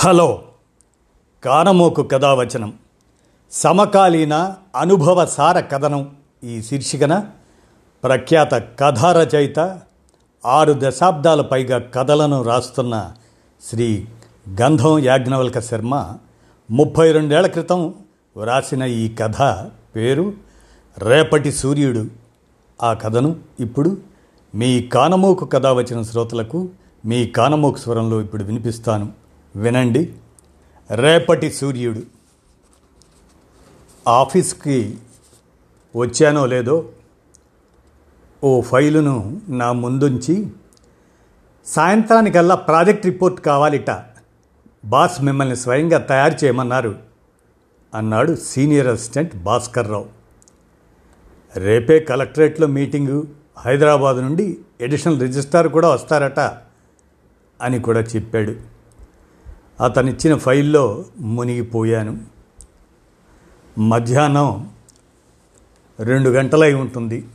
Hello. కానమోకు కథావచనం. సమకాలీన అనుభవ సార కథనం ఈ శీర్షికన. ప్రఖ్యాత కథారచయిత ఆరు దశాబ్దాల పైగా కథలను రాస్తున్న శ్రీ గంధం యాజ్ఞవల్క శర్మ ముప్పై రెండేళ్ళ క్రితం వ్రాసిన ఈ కథ పేరు రేపటి సూర్యుడు. ఆ కథను ఇప్పుడు మీ కానమోకు కథావచన శ్రోతలకు మీ కానమోకు స్వరంలో ఇప్పుడు వినిపిస్తాను. వినండి. రేపటి సూర్యుడు ఆఫీస్కి వచ్చానో లేదో ఓ ఫైలును నా ముందుంచి సాయంత్రానికల్లా ప్రాజెక్ట్ రిపోర్ట్ కావాలిట. బాస్ మిమ్మల్ని స్వయంగా తయారు చేయమన్నారు అన్నాడు సీనియర్ అసిస్టెంట్ భాస్కర్ రావు రేపే కలెక్టరేట్లో మీటింగు హైదరాబాద్ నుండి ఎడిషనల్ రిజిస్ట్రార్ కూడా వస్తారట అని కూడా చెప్పాడు. అతనిచ్చిన ఫైల్లో మునిగిపోయాను. మధ్యాహ్నం రెండు గంటలై ఉంటుంది.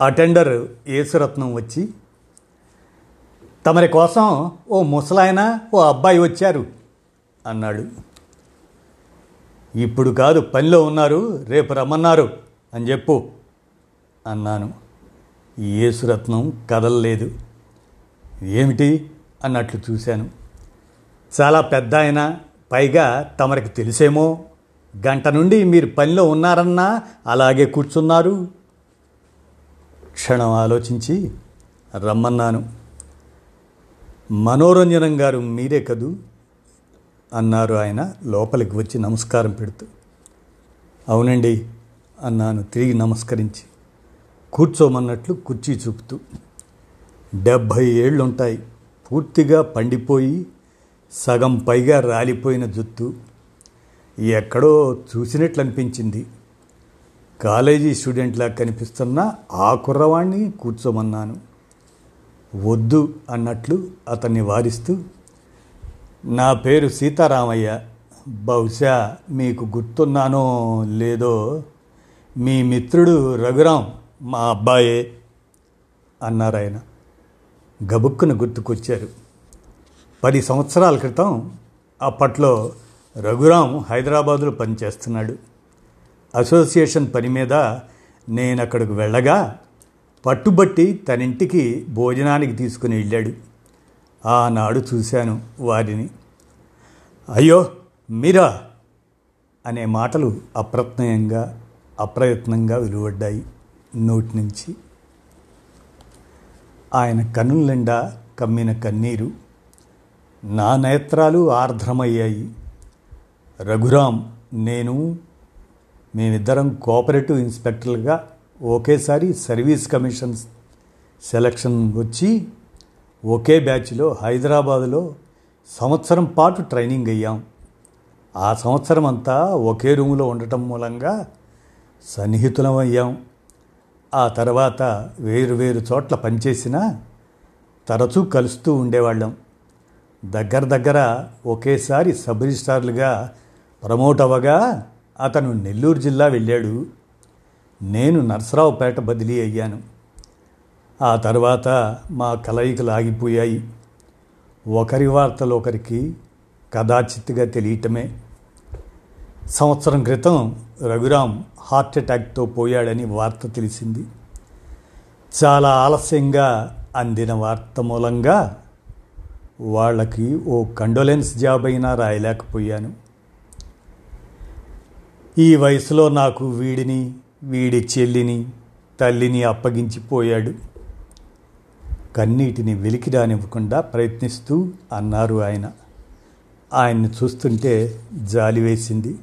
అటెండర్ యేసురత్నం వచ్చి తమరి కోసం ఓ ముసలాయన ఓ అబ్బాయి వచ్చారు అన్నాడు. ఇప్పుడు కాదు పనిలో ఉన్నారు రేపు రమ్మన్నారు అని చెప్పు అన్నాను. యేసురత్నం కదలలేదు. ఏమిటి? అన్నట్లు చూశాను. చాలా పెద్ద ఆయన పైగా తమరికి తెలిసేమో? గంట నుండి మీరు పనిలో ఉన్నారన్నా అలాగే కూర్చున్నారు? క్షణం ఆలోచించి రమ్మన్నాను. మనోరంజనం గారు మీరే కదూ? అన్నారు ఆయన లోపలికి వచ్చి నమస్కారం పెడుతూ. అవునండి అన్నాను తిరిగి నమస్కరించి. కూర్చోమన్నట్లు కుర్చీ చూపుతూ. డెబ్భై ఏళ్ళుంటాయి. పూర్తిగా పండిపోయి సగం పైగా రాలిపోయిన జుత్తు ఎక్కడో చూసినట్లు అనిపించింది కాలేజీ స్టూడెంట్లా కనిపిస్తున్న ఆ కుర్రవాణ్ణి కూర్చోమన్నాను. వద్దు అన్నట్లు అతన్ని వారిస్తూ నా పేరు సీతారామయ్య. బహుశా మీకు గుర్తున్నానో లేదో మీ మిత్రుడు రఘురాం మా అబ్బాయే అన్నారాయన. గబుక్కున గుర్తుకొచ్చారు. పది సంవత్సరాల క్రితం అప్పట్లో రఘురాం హైదరాబాదులో పనిచేస్తున్నాడు. అసోసియేషన్ పని మీద నేను అక్కడికి వెళ్ళగా పట్టుబట్టి తన ఇంటికి భోజనానికి తీసుకుని వెళ్ళాడు. ఆనాడు చూశాను వారిని. అయ్యో మీరా? అనే మాటలు అప్రత్నయంగా అప్రయత్నంగా వెలువడ్డాయి నోటి నుంచి. ఆయన కన్నుల నిండా కమ్మిన కన్నీరు నా నేత్రాలు ఆర్ద్రమయ్యాయి. రఘురామ్ నేను మేమిద్దరం కోఆపరేటివ్ ఇన్స్పెక్టర్లుగా ఒకేసారి సర్వీస్ కమిషన్ సెలక్షన్ వచ్చి ఒకే బ్యాచ్లో హైదరాబాదులో సంవత్సరం పాటు ట్రైనింగ్ అయ్యాం. ఆ సంవత్సరం అంతా ఒకే రూములో ఉండటం మూలంగా సన్నిహితులం అయ్యాం. ఆ తర్వాత వేరు వేరు చోట్ల పనిచేసినా తరచూ కలుస్తూ ఉండేవాళ్ళం. దగ్గర దగ్గర ఒకేసారి సబ్ రిజిస్టార్లుగా ప్రమోట్ అవ్వగా అతను నెల్లూరు జిల్లా వెళ్ళాడు. నేను నర్సరావుపేట బదిలీ అయ్యాను. ఆ తర్వాత మా కలయికలు ఆగిపోయాయి. ఒకరి వార్తలు ఒకరికి కదాచిత్తుగా తెలియటమే. సంవత్సరం క్రితం రఘురాం హార్ట్ అటాక్తో పోయాడని వార్త తెలిసింది. చాలా ఆలస్యంగా అందిన వార్త మూలంగా వాళ్ళకి ఓ కండోలెన్స్ జాబ్ అయినా రాయలేకపోయాను. ఈ వయసులో నాకు వీడిని వీడి చెల్లిని తల్లిని అప్పగించిపోయాడు. కన్నీటిని వెలికి రానివ్వకుండా ప్రయత్నిస్తూ అన్నారు ఆయన. ఆయన్ని చూస్తుంటే జాలి వేసింది.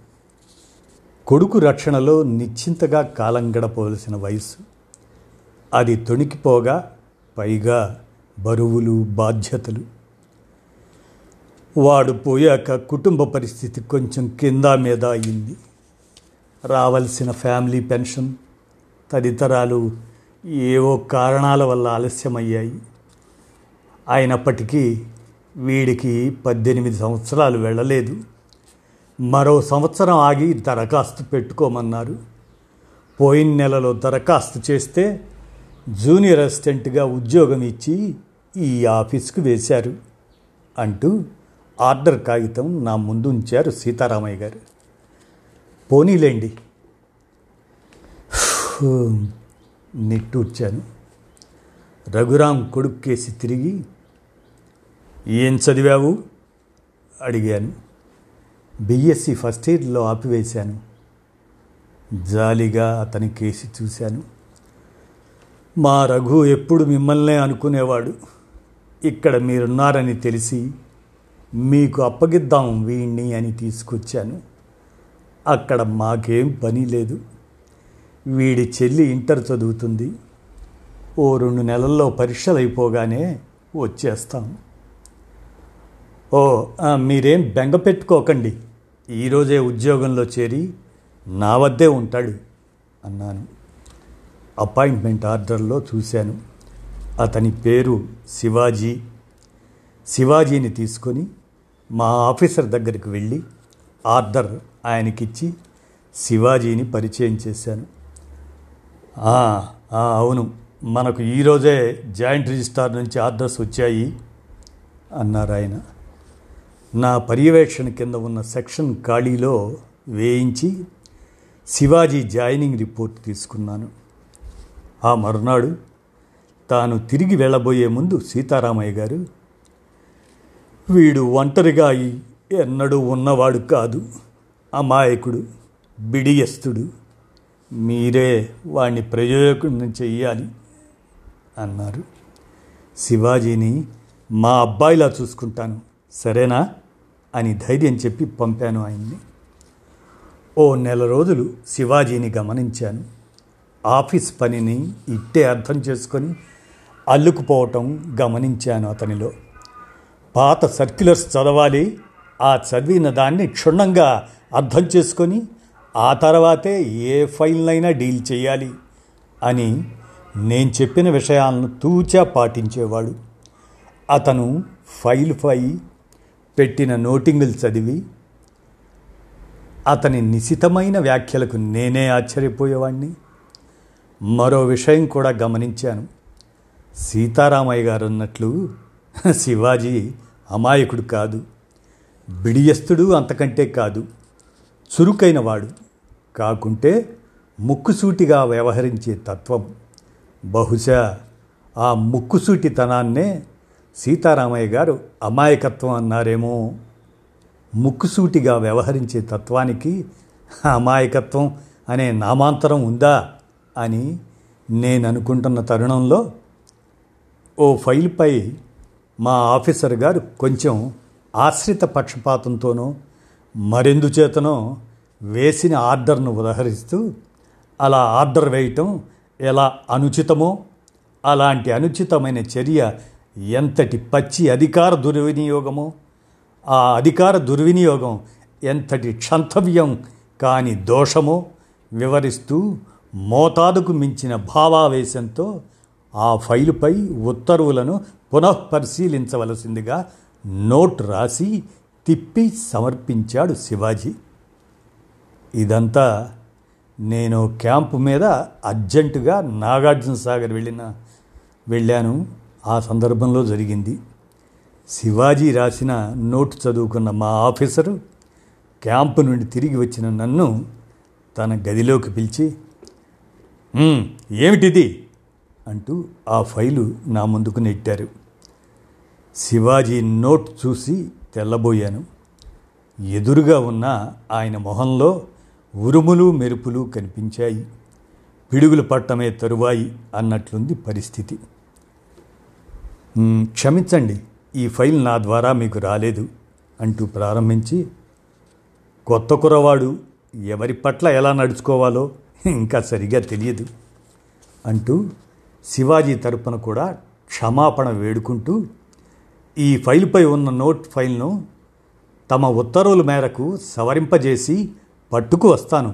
కొడుకు రక్షణలో నిశ్చింతగా కాలం గడపవలసిన వయసు. అది తొణికిపోగా పైగా బరువులు బాధ్యతలు. వాడు పోయాక కుటుంబ పరిస్థితి కొంచెం కింద మీద అయింది. రావలసిన ఫ్యామిలీ పెన్షన్ తదితరాలు ఏవో కారణాల వల్ల ఆలస్యమయ్యాయి. అయినప్పటికీ వీడికి పద్దెనిమిది సంవత్సరాలు వెళ్ళలేదు. మరో సంవత్సరం ఆగి దరఖాస్తు పెట్టుకోమన్నారు. పోయిన నెలలో దరఖాస్తు చేస్తే జూనియర్ అసిస్టెంట్గా ఉద్యోగం ఇచ్చి ఈ ఆఫీస్కు వేశారు అంటూ ఆర్డర్ కాగితం నా ముందు ఉంచారు సీతారామయ్య గారు. పోనీలేండి. నిట్టూర్చాను. రఘురాం కొడుక్కేసి తిరిగి ఏం చదివావు? అడిగాను. బిఎస్సి ఫస్ట్ ఇయర్లో ఆపివేశాను. జాలిగా అతని కేసి చూశాను. మా రఘు ఎప్పుడు మిమ్మల్నే అనుకునేవాడు? ఇక్కడ మీరున్నారని తెలిసి మీకు అప్పగిద్దాం వీణ్ణి అని తీసుకొచ్చాను. అక్కడ మాకేం పని లేదు. వీడి చెల్లి ఇంటర్ చదువుతుంది. ఓ రెండు నెలల్లో పరీక్షలు అయిపోగానే వచ్చేస్తాం. ఓ మీరేం బెంగ పెట్టుకోకండి. ఈరోజే ఉద్యోగంలో చేరి నా వద్దే ఉంటాడు అన్నాను. అపాయింట్మెంట్ ఆర్డర్లో చూశాను. అతని పేరు శివాజీ. శివాజీని తీసుకొని మా ఆఫీసర్ దగ్గరికి వెళ్ళి ఆర్డర్ ఆయనకిచ్చి శివాజీని పరిచయం చేశాను. అవును మనకు ఈరోజే జాయింట్ రిజిస్టార్ నుంచి ఆర్డర్స్ వచ్చాయి అన్నారు ఆయన. నా పర్యవేక్షణ కింద ఉన్న సెక్షన్ ఖాళీలో వేయించి శివాజీ జాయినింగ్ రిపోర్ట్ తీసుకున్నాను. ఆ మరునాడు తాను తిరిగి వెళ్ళబోయే ముందు సీతారామయ్య గారు వీడు ఒంటరిగా అయి ఎన్నడూ ఉన్నవాడు కాదు. అమాయకుడు బిడియస్తుడు. మీరే వాణ్ణి ప్రయోజకుడిని చెయ్యాలి అన్నారు. శివాజీని మా అబ్బాయిలా చూసుకుంటాను సరేనా? అని ధైర్యం చెప్పి పంపాను ఆయన్ని. ఓ నెల రోజులు శివాజీని గమనించాను. ఆఫీస్ పనిని ఇట్టే అర్థం చేసుకొని అల్లుకుపోవటం గమనించాను అతనిలో. పాత సర్క్యులర్స్ చదవాలి ఆ చదివిన దాన్ని క్షుణ్ణంగా అర్థం చేసుకొని ఆ తర్వాతే ఏ ఫైల్నైనా డీల్ చేయాలి అని నేను చెప్పిన విషయాలను తూచా పాటించేవాడు. అతను ఫైల్ పై పెట్టిన నోటింగులు చదివి అతని నిశితమైన వ్యాఖ్యలకు నేనే ఆశ్చర్యపోయేవాడిని మరో విషయం కూడా గమనించాను. సీతారామయ్య గారు అన్నట్లు శివాజీ అమాయకుడు కాదు బిడియస్తుడు అంతకంటే కాదు చురుకైన వాడు కాకుంటే ముక్కుసూటిగా వ్యవహరించే తత్వం. బహుశా ఆ ముక్కుసూటితనాన్నే సీతారామయ్య గారు అమాయకత్వం అన్నారేమో. ముక్కుసూటిగా వ్యవహరించే తత్వానికి అమాయకత్వం అనే నామాంతరం ఉందా అని నేను అనుకుంటున్న తరుణంలో ఓ ఫైల్పై మా ఆఫీసర్ గారు కొంచెం ఆశ్రిత పక్షపాతంతోనో మరెందుచేతనో వేసిన ఆర్డర్ను ఉదహరిస్తూ అలా ఆర్డర్ వేయటం ఎలా అనుచితమో అలాంటి అనుచితమైన చర్య ఎంతటి పచ్చి అధికార దుర్వినియోగమో ఆ అధికార దుర్వినియోగం ఎంతటి క్షంతవ్యం కాని దోషమో వివరిస్తూ మోతాదుకు మించిన భావావేశంతో ఆ ఫైలుపై ఉత్తర్వులను పునఃపరిశీలించవలసిందిగా నోట్ రాసి తిప్పి సమర్పించాడు శివాజీ. ఇదంతా నేను క్యాంపు మీద అర్జెంటుగా నాగార్జున సాగర్ వెళ్ళిన వెళ్ళాను. ఆ సందర్భంలో జరిగింది. శివాజీ రాసిన నోటు చదువుకున్న మా ఆఫీసరు క్యాంపు నుండి తిరిగి వచ్చిన నన్ను తన గదిలోకి పిలిచి ఏమిటిది? అంటూ ఆ ఫైలు నా ముందుకు నెట్టారు. శివాజీ నోట్ చూసి తెల్లబోయాను. ఎదురుగా ఉన్న ఆయన మొహంలో ఉరుములు మెరుపులు కనిపించాయి. పిడుగులు పట్టమే తరువాయి అన్నట్లుంది పరిస్థితి. క్షమించండి ఈ ఫైల్ నా ద్వారా మీకు రాలేదు అంటూ ప్రారంభించి కొత్త కురవాడు ఎవరి పట్ల ఎలా నడుచుకోవాలో ఇంకా సరిగా తెలియదు అంటూ శివాజీ తరపున కూడా క్షమాపణ వేడుకుంటూ ఈ ఫైల్పై ఉన్న నోట్ ఫైల్ను తమ ఉత్తర్వుల మేరకు సవరింపజేసి పట్టుకు వస్తాను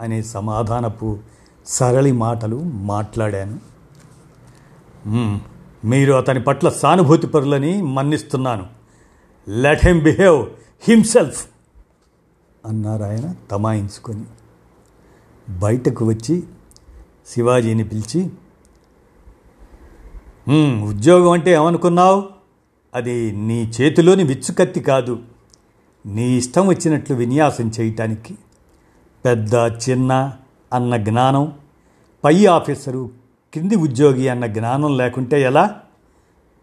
అనే సమాధానపు సరళి మాటలు మాట్లాడాను. మీరు అతని పట్ల సానుభూతి పరులని మన్నిస్తున్నాను. లెట్ హిమ్ బిహేవ్ హిమ్సెల్ఫ్ అన్నారు ఆయన తమాయించుకొని. బయటకు వచ్చి శివాజీని పిలిచి ఉద్యోగం అంటే ఏమనుకున్నావు? అది నీ చేతిలోని విచ్చుకత్తి కాదు. నీ ఇష్టం వచ్చినట్లు విన్యాసం చేయటానికి పెద్ద చిన్న అన్న జ్ఞానం పై ఆఫీసరు కింది ఉద్యోగి అన్న జ్ఞానం లేకుంటే ఎలా?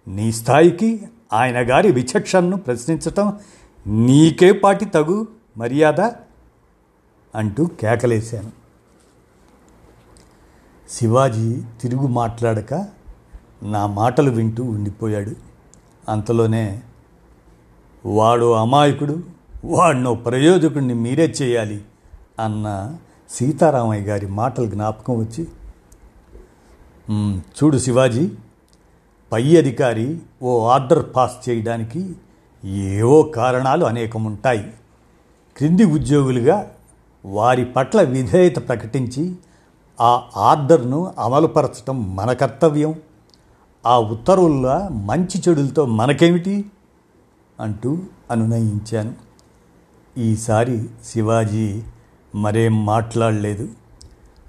నీ స్థాయికి ఆయన గారి విచక్షణను ప్రశ్నించటం నీకే పాటి తగు మర్యాద అంటూ కేకలేశాను. శివాజీ తిరుగు మాట్లాడక నా మాటలు వింటూ ఉండిపోయాడు. అంతలోనే వాడు అమాయకుడు వాడినో ప్రయోజకుడిని మీరే చేయాలి అన్న సీతారామయ్య గారి మాటలు జ్ఞాపకం వచ్చి చూడు శివాజీ పై అధికారి ఓ ఆర్డర్ పాస్ చేయడానికి ఏవో కారణాలు అనేకం ఉంటాయి క్రింది ఉద్యోగులుగా వారి పట్ల విధేయత ప్రకటించి ఆ ఆర్డర్ను అమలుపరచడం మన కర్తవ్యం. ఆ ఉత్తర్వుల్లో మంచి చెడులతో మనకేమిటి? అంటూ అనునయించాను. ఈసారి శివాజీ మరేం మాట్లాడలేదు.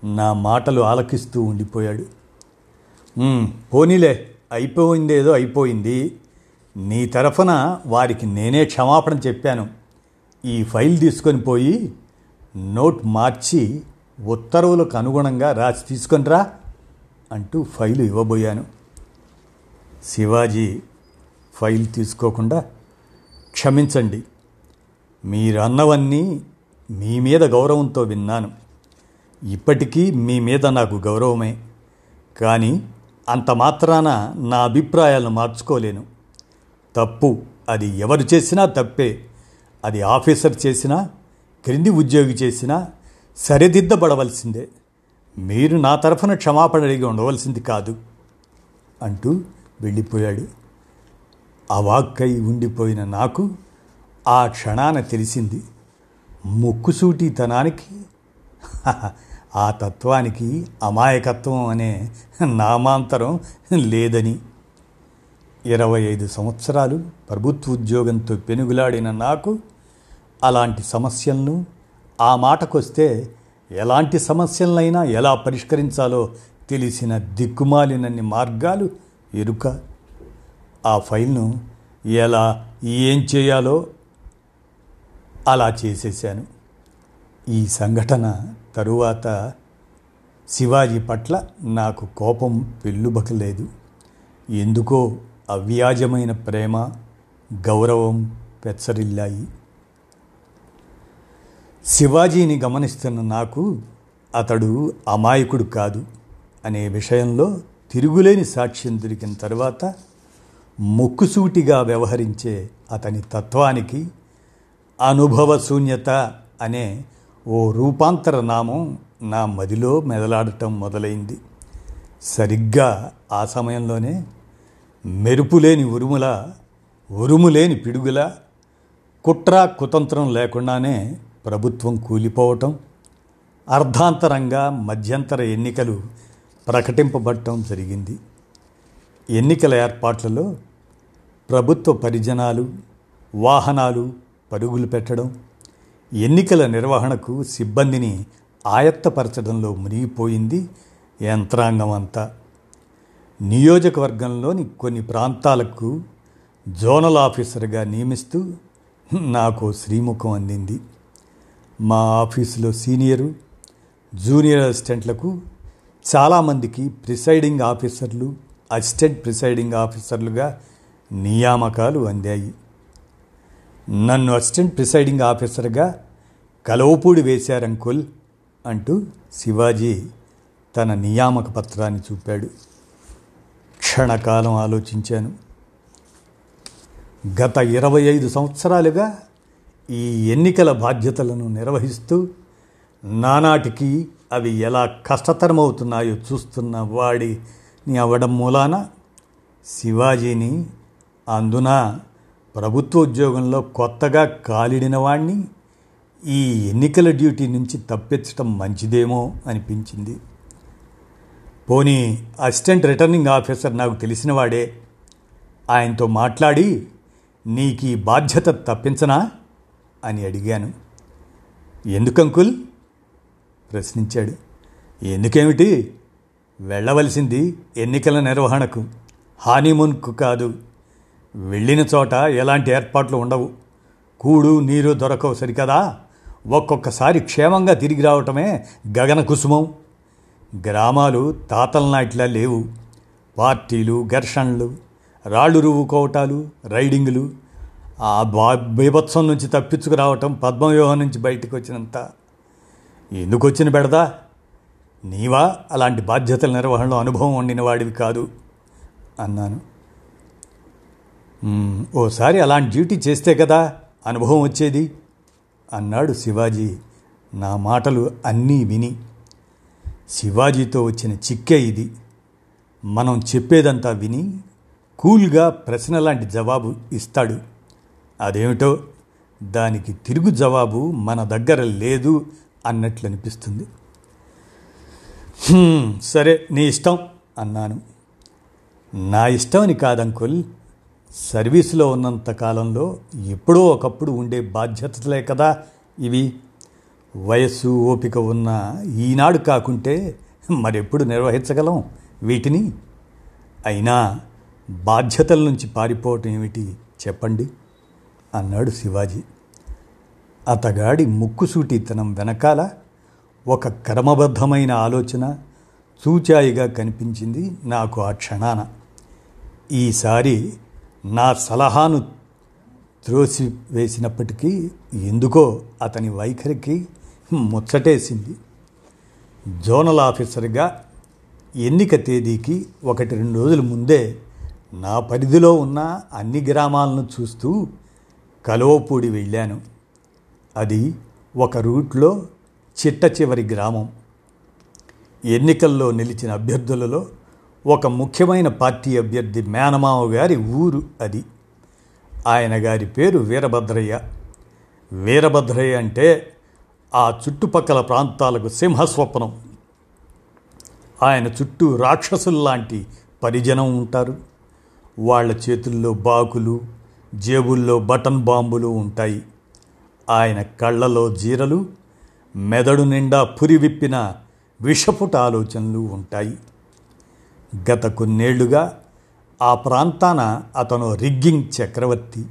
నా మాటలు ఆలకిస్తూ ఉండిపోయాడు. పోనీలే అయిపోయిందేదో అయిపోయింది. నీ తరఫున వారికి నేనే క్షమాపణ చెప్పాను. ఈ ఫైల్ తీసుకొని పోయి నోట్ మార్చి ఉత్తర్వులకు అనుగుణంగా రాసి తీసుకొనిరా అంటూ ఫైలు ఇవ్వబోయాను. శివాజీ ఫైల్ తీసుకోకుండా క్షమించండి. మీరు అన్నవన్నీ మీ మీద గౌరవంతో విన్నాను. ఇప్పటికీ మీ మీద నాకు గౌరవమే. కానీ అంత మాత్రాన నా అభిప్రాయాలను మార్చుకోలేను. తప్పు అది ఎవరు చేసినా తప్పే. అది ఆఫీసర్ చేసినా క్రింది ఉద్యోగి చేసినా సరిదిద్దబడవలసిందే. మీరు నా తరఫున క్షమాపణ అడిగి ఉండవలసింది కాదు. అంటూ వెళ్ళిపోయాడు. అవాక్కై ఉండిపోయిన నాకు ఆ క్షణాన తెలిసింది ముక్కుసూటితనానికి ఆ తత్వానికి అమాయకత్వం అనే నామాంతరం లేదని. ఇరవై ఐదు సంవత్సరాలు ప్రభుత్వ ఉద్యోగంతో పెనుగులాడిన నాకు అలాంటి సమస్యలను ఆ మాటకొస్తే ఎలాంటి సమస్యలైనా ఎలా పరిష్కరించాలో తెలిసిన దిక్కుమాలినన్ని మార్గాలు ఎరుక? ఆ ఫైల్ను ఎలా ఏం చేయాలో అలా చేసేసాను. ఈ సంఘటన తరువాత శివాజీ పట్ల నాకు కోపం పెళ్ళుబకలేదు ఎందుకో అవ్యాజమైన ప్రేమ గౌరవం పెచ్చరిల్లాయి. శివాజీని గమనిస్తున్న నాకు అతడు అమాయకుడు కాదు అనే విషయంలో తిరుగులేని సాక్ష్యం దొరికిన తర్వాత ముక్కుసూటిగా వ్యవహరించే అతని తత్వానికి అనుభవశూన్యత అనే ఓ రూపాంతర నామం నా మదిలో మెదలాడటం మొదలైంది. సరిగ్గా ఆ సమయంలోనే మెరుపులేని ఉరుముల ఉరుములేని పిడుగుల కుట్ర కుతంత్రం లేకుండానే ప్రభుత్వం కూలిపోవటం అర్ధాంతరంగా మధ్యంతర ఎన్నికలు ప్రకటింపబడటం జరిగింది. ఎన్నికల ఏర్పాట్లలో ప్రభుత్వ పరిజనాలు వాహనాలు పరుగులు పెట్టడం ఎన్నికల నిర్వహణకు సిబ్బందిని ఆయత్తపరచడంలో మునిగిపోయింది యంత్రాంగం అంతా. నియోజకవర్గంలోని కొన్ని ప్రాంతాలకు జోనల్ ఆఫీసర్గా నియమిస్తూ నాకు శ్రీముఖం అందింది. మా ఆఫీసులో సీనియరు జూనియర్ అసిస్టెంట్లకు చాలామందికి ప్రిసైడింగ్ ఆఫీసర్లు అసిస్టెంట్ ప్రిసైడింగ్ ఆఫీసర్లుగా నియామకాలు అందాయి. నన్ను అసిస్టెంట్ ప్రిసైడింగ్ ఆఫీసర్గా కలవపూడి వేశారంకుల్ అంటూ శివాజీ తన నియామక పత్రాన్ని చూపాడు. క్షణకాలం ఆలోచించాను. గత ఇరవై ఐదు సంవత్సరాలుగా ఈ ఎన్నికల బాధ్యతలను నిర్వహిస్తూ నానాటికి అవి ఎలా కష్టతరమవుతున్నాయో చూస్తున్న వాడిని అవ్వడం మూలాన శివాజీని అందున ప్రభుత్వ ఉద్యోగంలో కొత్తగా కాలిడిన వాణ్ణి ఈ ఎన్నికల డ్యూటీ నుంచి తప్పించటం మంచిదేమో అనిపించింది. పోనీ అసిస్టెంట్ రిటర్నింగ్ ఆఫీసర్ నాకు తెలిసినవాడే ఆయనతో మాట్లాడి నీకు ఈ బాధ్యత తప్పించనా? అని అడిగాను. ఎందుకంకుల్? ప్రశ్నించాడు. ఎందుకేమిటి? వెళ్ళవలసింది ఎన్నికల నిర్వహణకు. హానీమూన్కు కాదు. వెళ్ళిన చోట ఎలాంటి ఏర్పాట్లు ఉండవు. కూడు నీరు దొరకవు సరికదా? ఒక్కొక్కసారి క్షేమంగా తిరిగి రావటమే గగన కుసుమం. గ్రామాలు తాతల నాటిలా లేవు. పార్టీలు ఘర్షణలు రాళ్ళు రువ్వుకోవటాలు రైడింగులు. ఆ బా బీభత్సం నుంచి తప్పించుకురావటం పద్మవ్యూహం నుంచి బయటకు వచ్చినంత ఎందుకు వచ్చిన బెడదా? నీవా? అలాంటి బాధ్యతల నిర్వహణలో అనుభవం వండిన వాడివి కాదు అన్నాను. ఓసారి అలాంటి డ్యూటీ చేస్తే కదా అనుభవం వచ్చేది అన్నాడు శివాజీ. నా మాటలు అన్నీ విని. శివాజీతో వచ్చిన చిక్కే ఇది. మనం చెప్పేదంతా విని కూల్గా ప్రశ్న లాంటి జవాబు ఇస్తాడు. అదేమిటో? దానికి తిరుగు జవాబు మన దగ్గర లేదు అన్నట్లు అనిపిస్తుంది. సరే నీ ఇష్టం అన్నాను. నా ఇష్టం అని కాదంకుల్ సర్వీసులో ఉన్నంత కాలంలో ఎప్పుడో ఒకప్పుడు ఉండే బాధ్యతలే కదా ఇవి. వయస్సు ఓపిక ఉన్న ఈనాడు కాకుంటే మరెప్పుడు నిర్వహించగలం వీటిని? అయినా బాధ్యతల నుంచి పారిపోవటం ఏమిటి చెప్పండి అన్నాడు శివాజీ. అతగాడి ముక్కుసూటితనం వెనకాల ఒక క్రమబద్ధమైన ఆలోచన చూచాయిగా కనిపించింది నాకు ఆ క్షణాన. ఈసారి నా సలహాను త్రోసి వేసినప్పటికీ ఎందుకో అతని వైఖరికి ముచ్చటేసింది. జోనల్ ఆఫీసర్గా ఎన్నిక తేదీకి ఒకటి రెండు రోజుల ముందే నా పరిధిలో ఉన్న అన్ని గ్రామాలను చూస్తూ కలువపూడి వెళ్ళాను. అది ఒక రూట్లో చిట్ట చివరి గ్రామం. ఎన్నికల్లో నిలిచిన అభ్యర్థులలో ఒక ముఖ్యమైన పార్టీ అభ్యర్థి మేనమామ గారి ఊరు అది. ఆయన గారి పేరు వీరభద్రయ్య. వీరభద్రయ్య అంటే ఆ చుట్టుపక్కల ప్రాంతాలకు సింహస్వప్నం. ఆయన చుట్టూ రాక్షసుల్లాంటి పరిజనం ఉంటారు. వాళ్ళ చేతుల్లో బాకులు జేబుల్లో బటన్ బాంబులు ఉంటాయి. ఆయన కళ్ళలో జీరలు మెదడు నిండా పురి విప్పిన విషపుట ఆలోచనలు ఉంటాయి. గత కొన్నేళ్ళుగా ఆ ప్రాంతాన అతను రిగ్గింగ్ చక్రవర్తి.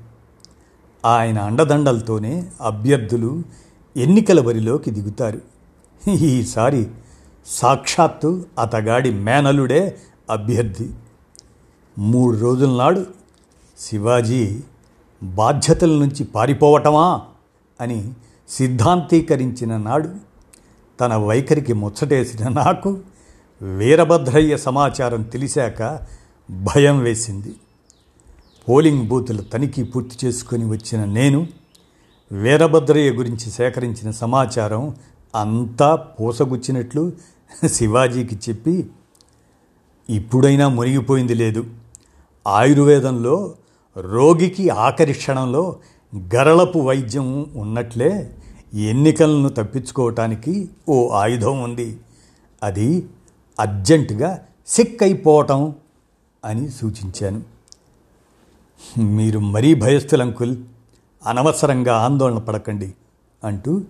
ఆయన అండదండలతోనే అభ్యర్థులు ఎన్నికల బరిలోకి దిగుతారు. ఈసారి సాక్షాత్తు అతగాడి మేనలుడే అభ్యర్థి. మూడు రోజుల నాడు శివాజీ బాధ్యతల నుంచి పారిపోవటమా? అని సిద్ధాంతీకరించిన నాడు తన వైఖరికి ముచ్చటేసిన నాకు వీరభద్రయ్య సమాచారం తెలిసాక భయం వేసింది. పోలింగ్ బూతుల తనిఖీ పూర్తి చేసుకొని వచ్చిన నేను వీరభద్రయ్య గురించి సేకరించిన సమాచారం అంతా పూసగుచ్చినట్లు శివాజీకి చెప్పి ఇప్పుడైనా మునిగిపోయింది లేదు. ఆయుర్వేదంలో రోగికి ఆఖరి క్షణంలో గరళపు వైద్యం ఉన్నట్లే ఎన్నికలను తప్పించుకోవటానికి ఓ ఆయుధం ఉంది. అది అర్జెంటుగా సిక్ అయిపోవటం అని సూచించాను. మీరు మరీ భయస్థులంకుల్ అనవసరంగా ఆందోళన పడకండి అంటూ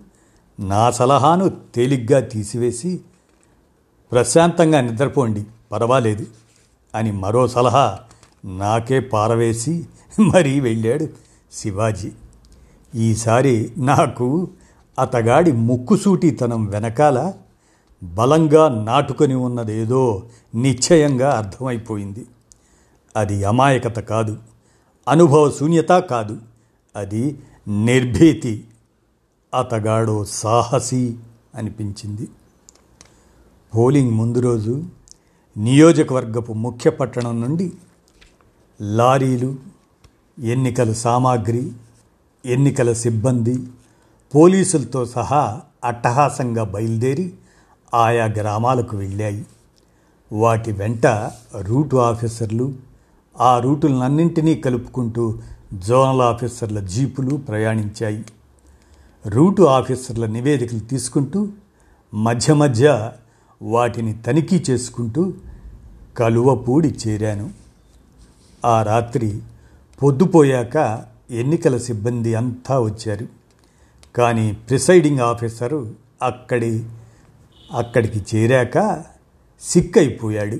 నా సలహాను తేలిగ్గా తీసివేసి ప్రశాంతంగా నిద్రపోండి పర్వాలేదు అని మరో సలహా నాకే పారవేసి మరీ వెళ్ళాడు. శివాజీ ఈసారి నాకు అతగాడి ముక్కుసూటితనం వెనకాల బలంగా నాటుకొని ఉన్నదేదో నిశ్చయంగా అర్థమైపోయింది. అది అమాయకత కాదు అనుభవ శూన్యత కాదు అది నిర్భీతి అతగాడో సాహసి అనిపించింది. పోలింగ్ ముందు రోజు నియోజకవర్గపు ముఖ్య పట్టణం నుండి లారీలు ఎన్నికల సామాగ్రి ఎన్నికల సిబ్బంది పోలీసులతో సహా అట్టహాసంగా బయలుదేరి ఆయా గ్రామాలకు వెళ్ళాయి. వాటి వెంట రూటు ఆఫీసర్లు ఆ రూటులన్నింటినీ కలుపుకుంటూ జోనల్ ఆఫీసర్ల జీపులు ప్రయాణించాయి. రూటు ఆఫీసర్ల నివేదికలు తీసుకుంటూ మధ్య మధ్య వాటిని తనిఖీ చేసుకుంటూ కలువపూడి చేరాను. ఆ రాత్రి పొద్దుపోయాక ఎన్నికల సిబ్బంది అంతా వచ్చారు. కానీ ప్రిసైడింగ్ ఆఫీసరు అక్కడి అక్కడికి చేరాక సిక్ అయిపోయాడు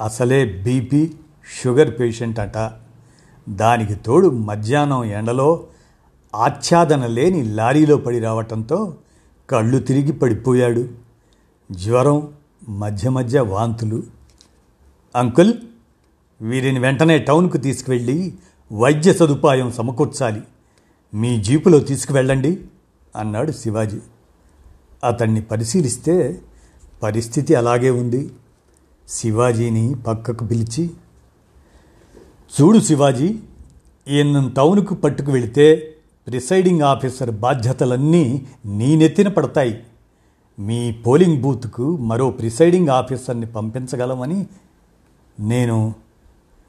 అసలే బీపీ షుగర్ పేషెంట్ అట. దానికి తోడు మధ్యాహ్నం ఎండలో ఆచ్ఛాదన లేని లారీలో పడి రావటంతో కళ్ళు తిరిగి పడిపోయాడు. జ్వరం మధ్య మధ్య వాంతులు. అంకుల్ వీరిని వెంటనే టౌన్కు తీసుకువెళ్ళి వైద్య సదుపాయం సమకూర్చాలి. మీ జీపులో తీసుకువెళ్ళండి అన్నాడు శివాజీ. అతన్ని పరిశీలిస్తే పరిస్థితి అలాగే ఉంది. శివాజీని పక్కకు పిలిచి చూడు శివాజీ ఈయన టౌన్కు పట్టుకు వెళితే ప్రిసైడింగ్ ఆఫీసర్ బాధ్యతలన్నీ నీ నెత్తిన పడతాయి. మీ పోలింగ్ బూత్కు మరో ప్రిసైడింగ్ ఆఫీసర్ని పంపించగలమని నేను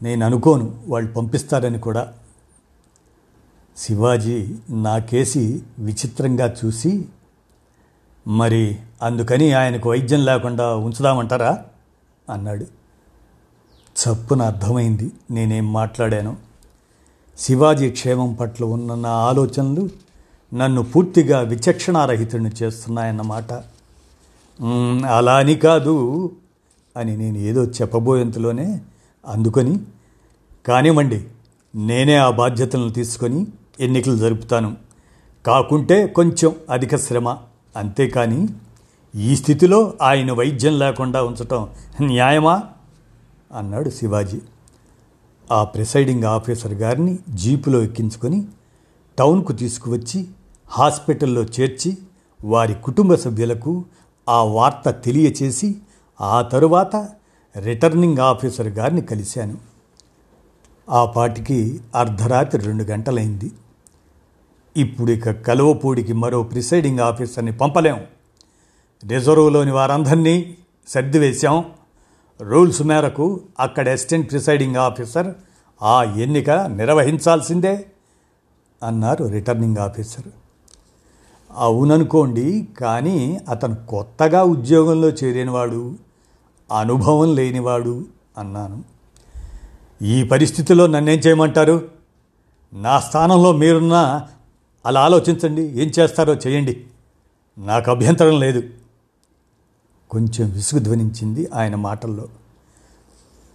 నేను అనుకోను వాళ్ళు పంపిస్తారని కూడా. శివాజీ నా కేసి విచిత్రంగా చూసి మరి అందుకని ఆయనకు వైద్యం లేకుండా ఉంచుదామంటారా? అన్నాడు. చప్పున అర్థమైంది. నేనేం మాట్లాడాను. శివాజీ క్షేమం పట్ల ఉన్న నా ఆలోచనలు నన్ను పూర్తిగా విచక్షణారహితుడిని చేస్తున్నాయన్నమాట. అలా అని కాదు అని నేను ఏదో చెప్పబోయేంతలోనే అందుకని కానివ్వండి నేనే ఆ బాధ్యతలను తీసుకొని ఎన్నికలు జరుపుతాను. కాకుంటే కొంచెం అధిక శ్రమ. అంతేకాని ఈ స్థితిలో ఆయన వైద్యం లేకుండా ఉంచటం న్యాయమా? అన్నాడు శివాజీ. ఆ ప్రిసైడింగ్ ఆఫీసర్ గారిని జీపులో ఎక్కించుకొని టౌన్కు తీసుకువచ్చి హాస్పిటల్లో చేర్చి వారి కుటుంబ సభ్యులకు ఆ వార్త తెలియచేసి ఆ తరువాత రిటర్నింగ్ ఆఫీసర్ గారిని కలిశాను. ఆ పాటికి అర్ధరాత్రి రెండు గంటలైంది. ఇప్పుడు ఇక కలువపూడికి మరో ప్రిసైడింగ్ ఆఫీసర్ని పంపలేం. రిజర్వ్లోని వారందరినీ సర్దివేశాం. రూల్స్ మేరకు అక్కడ అసిస్టెంట్ ప్రిసైడింగ్ ఆఫీసర్ ఆ ఎన్నిక నిర్వహించాల్సిందే అన్నారు రిటర్నింగ్ ఆఫీసర్. అవుననుకోండి కానీ అతను కొత్తగా ఉద్యోగంలో చేరినవాడు అనుభవం లేనివాడు అన్నాను. ఈ పరిస్థితిలో నన్నేం చేయమంటారు? నా స్థానంలో మీరున్నా అలా ఆలోచించండి ఏం చేస్తారో చేయండి. నాకు అభ్యంతరం లేదు. కొంచెం విసుగు ధ్వనించింది ఆయన మాటల్లో.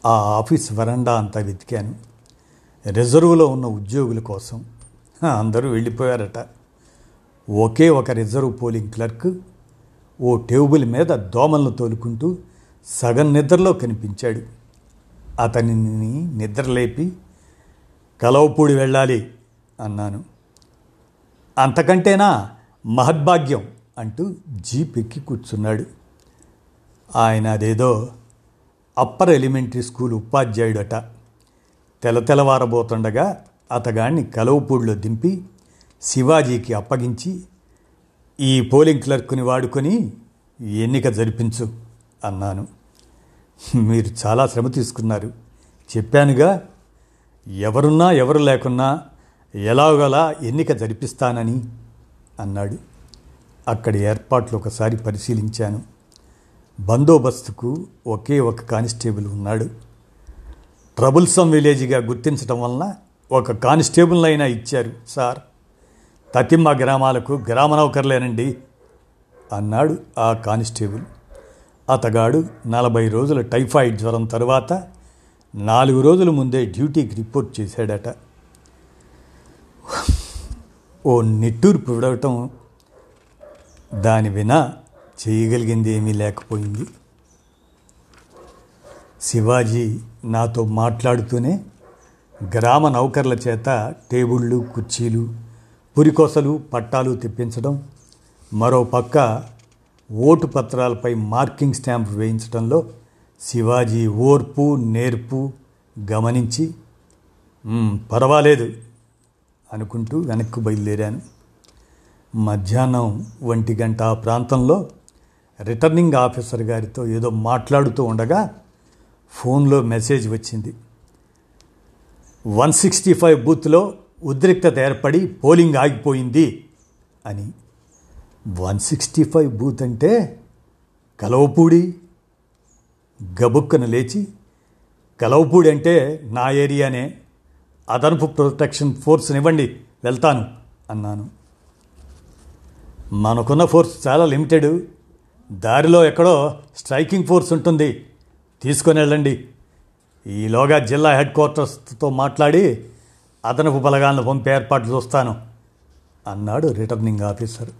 ఆ ఆఫీస్ వరండా అంతా వెతికాను. రిజర్వ్లో ఉన్న ఉద్యోగుల కోసం. అందరూ వెళ్ళిపోయారట. ఒకే ఒక రిజర్వ్ పోలింగ్ క్లర్క్ ఓ టేబుల్ మీద దోమలను తోలుకుంటూ సగం నిద్రలో కనిపించాడు. అతనిని నిద్రలేపి కలవపూడి వెళ్ళాలి అన్నాను. అంతకంటేనా మహద్భాగ్యం అంటూ జీప్ ఎక్కి కూర్చున్నాడు. ఆయన అదేదో అప్పర్ ఎలిమెంటరీ స్కూల్ ఉపాధ్యాయుడట. తెలతెలవారబోతుండగా అతగాన్ని కలవపూడిలో దింపి శివాజీకి అప్పగించి ఈ పోలింగ్ క్లర్క్ని వాడుకొని ఎన్నిక జరిపించు. అన్నాను. మీరు చాలా శ్రమ తీసుకున్నారు. చెప్పానుగా ఎవరున్నా ఎవరు లేకున్నా ఎలాగోలా ఎన్నిక జరిపిస్తానని అన్నాడు. అక్కడి ఏర్పాట్లు ఒకసారి పరిశీలించాను. బందోబస్తుకు ఒకే ఒక కానిస్టేబుల్ ఉన్నాడు. ట్రబుల్సమ్ విలేజ్గా గుర్తించడం వలన ఒక కానిస్టేబుల్ అయినా ఇచ్చారు సార్. తతిమ్మ గ్రామాలకు గ్రామ నౌకర్లేనండి అన్నాడు ఆ కానిస్టేబుల్. అతగాడు నలభై రోజుల టైఫాయిడ్ జ్వరం తరువాత నాలుగు రోజుల ముందే డ్యూటీకి రిపోర్ట్ చేశాడట. ఓ నిట్టూర్పు విడవటం దాని వినా చేయగలిగింది ఏమీ లేకపోయింది. శివాజీ నాతో మాట్లాడుతూనే గ్రామ నౌకర్ల చేత టేబుళ్ళు కుర్చీలు పురికొసలు పట్టాలు తెప్పించడం మరో పక్క ఓటు పత్రాలపై మార్కింగ్ స్టాంప్ వేయించడంలో శివాజీ ఓర్పు నేర్పు గమనించి పర్వాలేదు అనుకుంటూ వెనక్కు బయలుదేరాను. మధ్యాహ్నం ఒంటి గంట ఆ ప్రాంతంలో రిటర్నింగ్ ఆఫీసర్ గారితో ఏదో మాట్లాడుతూ ఉండగా ఫోన్లో మెసేజ్ వచ్చింది. వన్ సిక్స్టీ ఫైవ్ బూత్లో ఉద్రిక్తత ఏర్పడి పోలింగ్ ఆగిపోయింది అని. వన్ సిక్స్టీ ఫైవ్ బూత్ అంటే కలవపూడి గబుక్కను లేచి కలవపూడి అంటే నా ఏరియానే అదనపు ప్రొటెక్షన్ ఫోర్స్ని ఇవ్వండి వెళ్తాను అన్నాను. మనకున్న ఫోర్స్ చాలా లిమిటెడ్ దారిలో ఎక్కడో స్ట్రైకింగ్ ఫోర్స్ ఉంటుంది తీసుకొని వెళ్ళండి. ఈలోగా జిల్లా హెడ్ క్వార్టర్స్తో మాట్లాడి అదనపు బలగాలను పంపే ఏర్పాట్లు చూస్తాను అన్నాడు రిటర్నింగ్ ఆఫీసర్.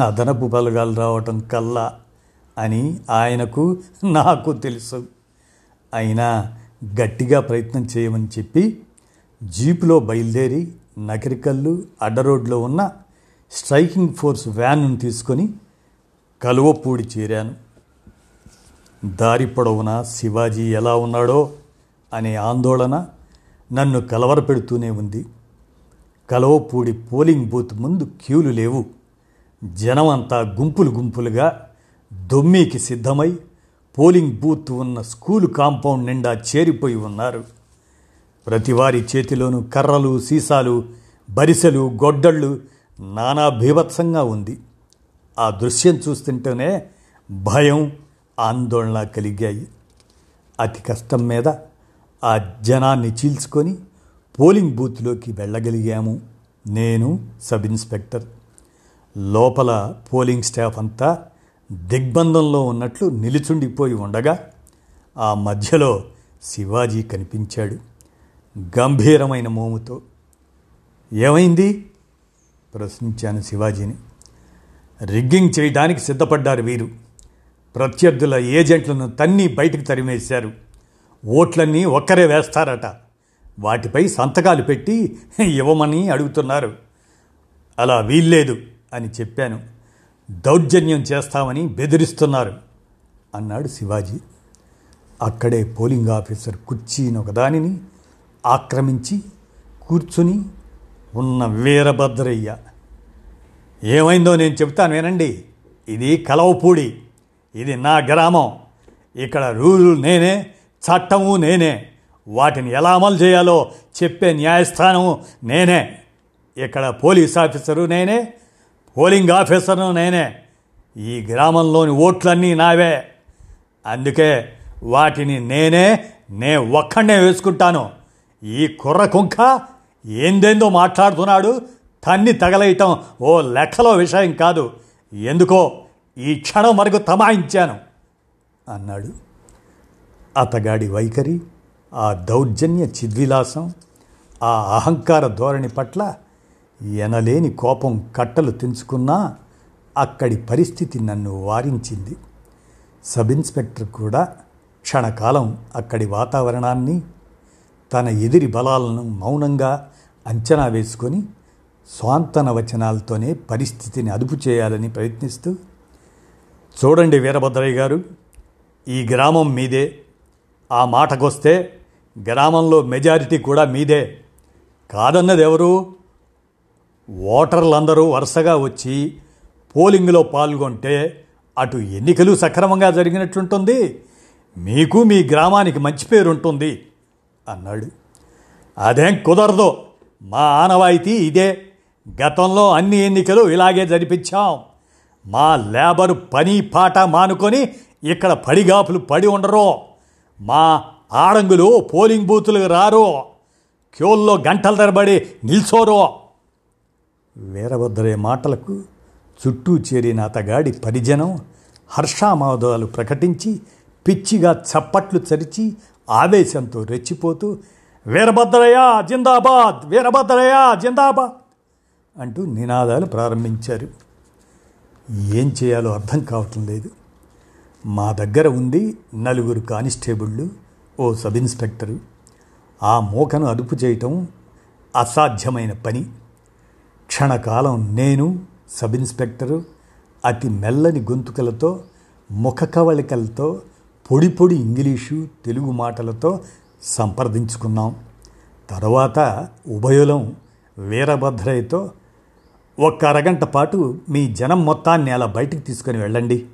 అదనపు బలగాలు రావటం కల్లా అని ఆయనకు నాకు తెలుసు. అయినా గట్టిగా ప్రయత్నం చేయమని చెప్పి జీపులో బయలుదేరి నకరికల్లు అడ్డరోడ్లో ఉన్న స్ట్రైకింగ్ ఫోర్స్ వ్యాన్ను తీసుకొని కలువపూడి చేరాను. దారి పొడవునా శివాజీ ఎలా ఉన్నాడో అనే ఆందోళన నన్ను కలవరపెడుతూనే ఉంది. కలవపూడి పోలింగ్ బూత్ ముందు క్యూలు లేవు. జనమంతా గుంపులు గుంపులుగా దొమ్మీకి సిద్ధమై పోలింగ్ బూత్ ఉన్న స్కూలు కాంపౌండ్ నిండా చేరిపోయి ఉన్నారు. ప్రతివారి చేతిలోనూ కర్రలు సీసాలు బరిసెలు గొడ్డళ్ళు నానా భీభత్సంగా ఉంది. ఆ దృశ్యం చూస్తుంటేనే భయం ఆందోళన కలిగాయి. అతి కష్టం మీద ఆ జనాన్ని చీల్చుకొని పోలింగ్ బూత్లోకి వెళ్ళగలిగాము. నేను సబ్ ఇన్స్పెక్టర్. లోపల పోలింగ్ స్టాఫ్ అంతా దిగ్బంధంలో ఉన్నట్లు నిలుచుండిపోయి ఉండగా ఆ మధ్యలో శివాజీ కనిపించాడు గంభీరమైన మోముతో. ఏమైంది? ప్రశ్నించాను శివాజీని. రిగ్గింగ్ చేయడానికి సిద్ధపడ్డారు వీరు. ప్రత్యర్థుల ఏజెంట్లను తన్ని బయటకు తరిమేశారు. ఓట్లన్నీ ఒక్కరే వేస్తారట. వాటిపై సంతకాలు పెట్టి ఇవ్వమని అడుగుతున్నారు. అలా వీల్లేదు. అని చెప్పాను. దౌర్జన్యం చేస్తామని బెదిరిస్తున్నారు అన్నాడు శివాజీ. అక్కడే పోలింగ్ ఆఫీసర్ కుర్చీని ఒకదానిని ఆక్రమించి కూర్చుని ఉన్న వీరభద్రయ్య ఏమైందో నేను చెప్తాను వినండి. ఇది కలవపూడి ఇది నా గ్రామం. ఇక్కడ రూలు నేనే చట్టము నేనే. వాటిని ఎలా అమలు చేయాలో చెప్పే న్యాయస్థానము నేనే. ఇక్కడ పోలీస్ ఆఫీసరు నేనే పోలింగ్ ఆఫీసర్ను నేనే. ఈ గ్రామంలోని ఓట్లన్నీ నావే. అందుకే వాటిని నేనే నే ఒక్కడే వేసుకుంటాను. ఈ కుర్ర కుంక ఏందేందో మాట్లాడుతున్నాడు తన్ని తగలేయటం ఓ లెక్కలో విషయం కాదు. ఎందుకో ఈ క్షణం వరకు తమాయించాను అన్నాడు. అతగాడి వైఖరి ఆ దౌర్జన్య చిద్విలాసం ఆ అహంకార ధోరణి పట్ల ఎనలేని కోపం కట్టలు తెంచుకున్నా అక్కడి పరిస్థితి నన్ను వారించింది. సబ్ ఇన్స్పెక్టర్ కూడా క్షణకాలం అక్కడి వాతావరణాన్ని తన ఎదిరి బలాలను మౌనంగా అంచనా వేసుకొని స్వాంతన వచనాలతోనే పరిస్థితిని అదుపు చేయాలని ప్రయత్నిస్తూ చూడండి వీరభద్రయ్య గారు ఈ గ్రామం మీదే ఆ మాటకొస్తే గ్రామంలో మెజారిటీ కూడా మీదే. కాదన్నది ఎవరు? ఓటర్లందరూ వరుసగా వచ్చి పోలింగ్లో పాల్గొంటే అటు ఎన్నికలు సక్రమంగా జరిగినట్లుంటుంది మీకు మీ గ్రామానికి మంచి పేరు ఉంటుంది అన్నాడు. అదేం కుదరదు. మా ఆనవాయితీ ఇదే. గతంలో అన్ని ఎన్నికలు ఇలాగే జరిపించాం. మా లేబరు పని పాట మానుకొని ఇక్కడ పడిగాపులు పడి ఉండరు. మా ఆడంగులు పోలింగ్ బూతులకు రారు. క్యూల్లో గంటల తరబడి నిల్చోరు. వీరభద్రయ్య మాటలకు చుట్టూ చేరిన అతగాడి పరిజనం హర్షామోదాలు ప్రకటించి పిచ్చిగా చప్పట్లు చరిచి ఆవేశంతో రెచ్చిపోతూ వీరభద్రయ్య జిందాబాద్! వీరభద్రయ్య జిందాబాద్! అంటూ నినాదాలు ప్రారంభించారు. ఏం చేయాలో అర్థం కావటం లేదు. మా దగ్గర ఉంది నలుగురు కానిస్టేబుళ్ళు ఓ సబ్ ఇన్స్పెక్టరు ఆ మూకను అదుపు చేయటం అసాధ్యమైన పని. క్షణకాలం నేను సబ్ ఇన్స్పెక్టరు అతి మెల్లని గొంతుకలతో ముఖ కవళికలతో పొడి పొడి ఇంగ్లీషు తెలుగు మాటలతో సంప్రదించుకున్నాం. తర్వాత ఉభయులం వీరభద్రయ్యతో ఒక్క అరగంట పాటు మీ జనం మొత్తాన్ని అలా బయటికి తీసుకొని వెళ్ళండి.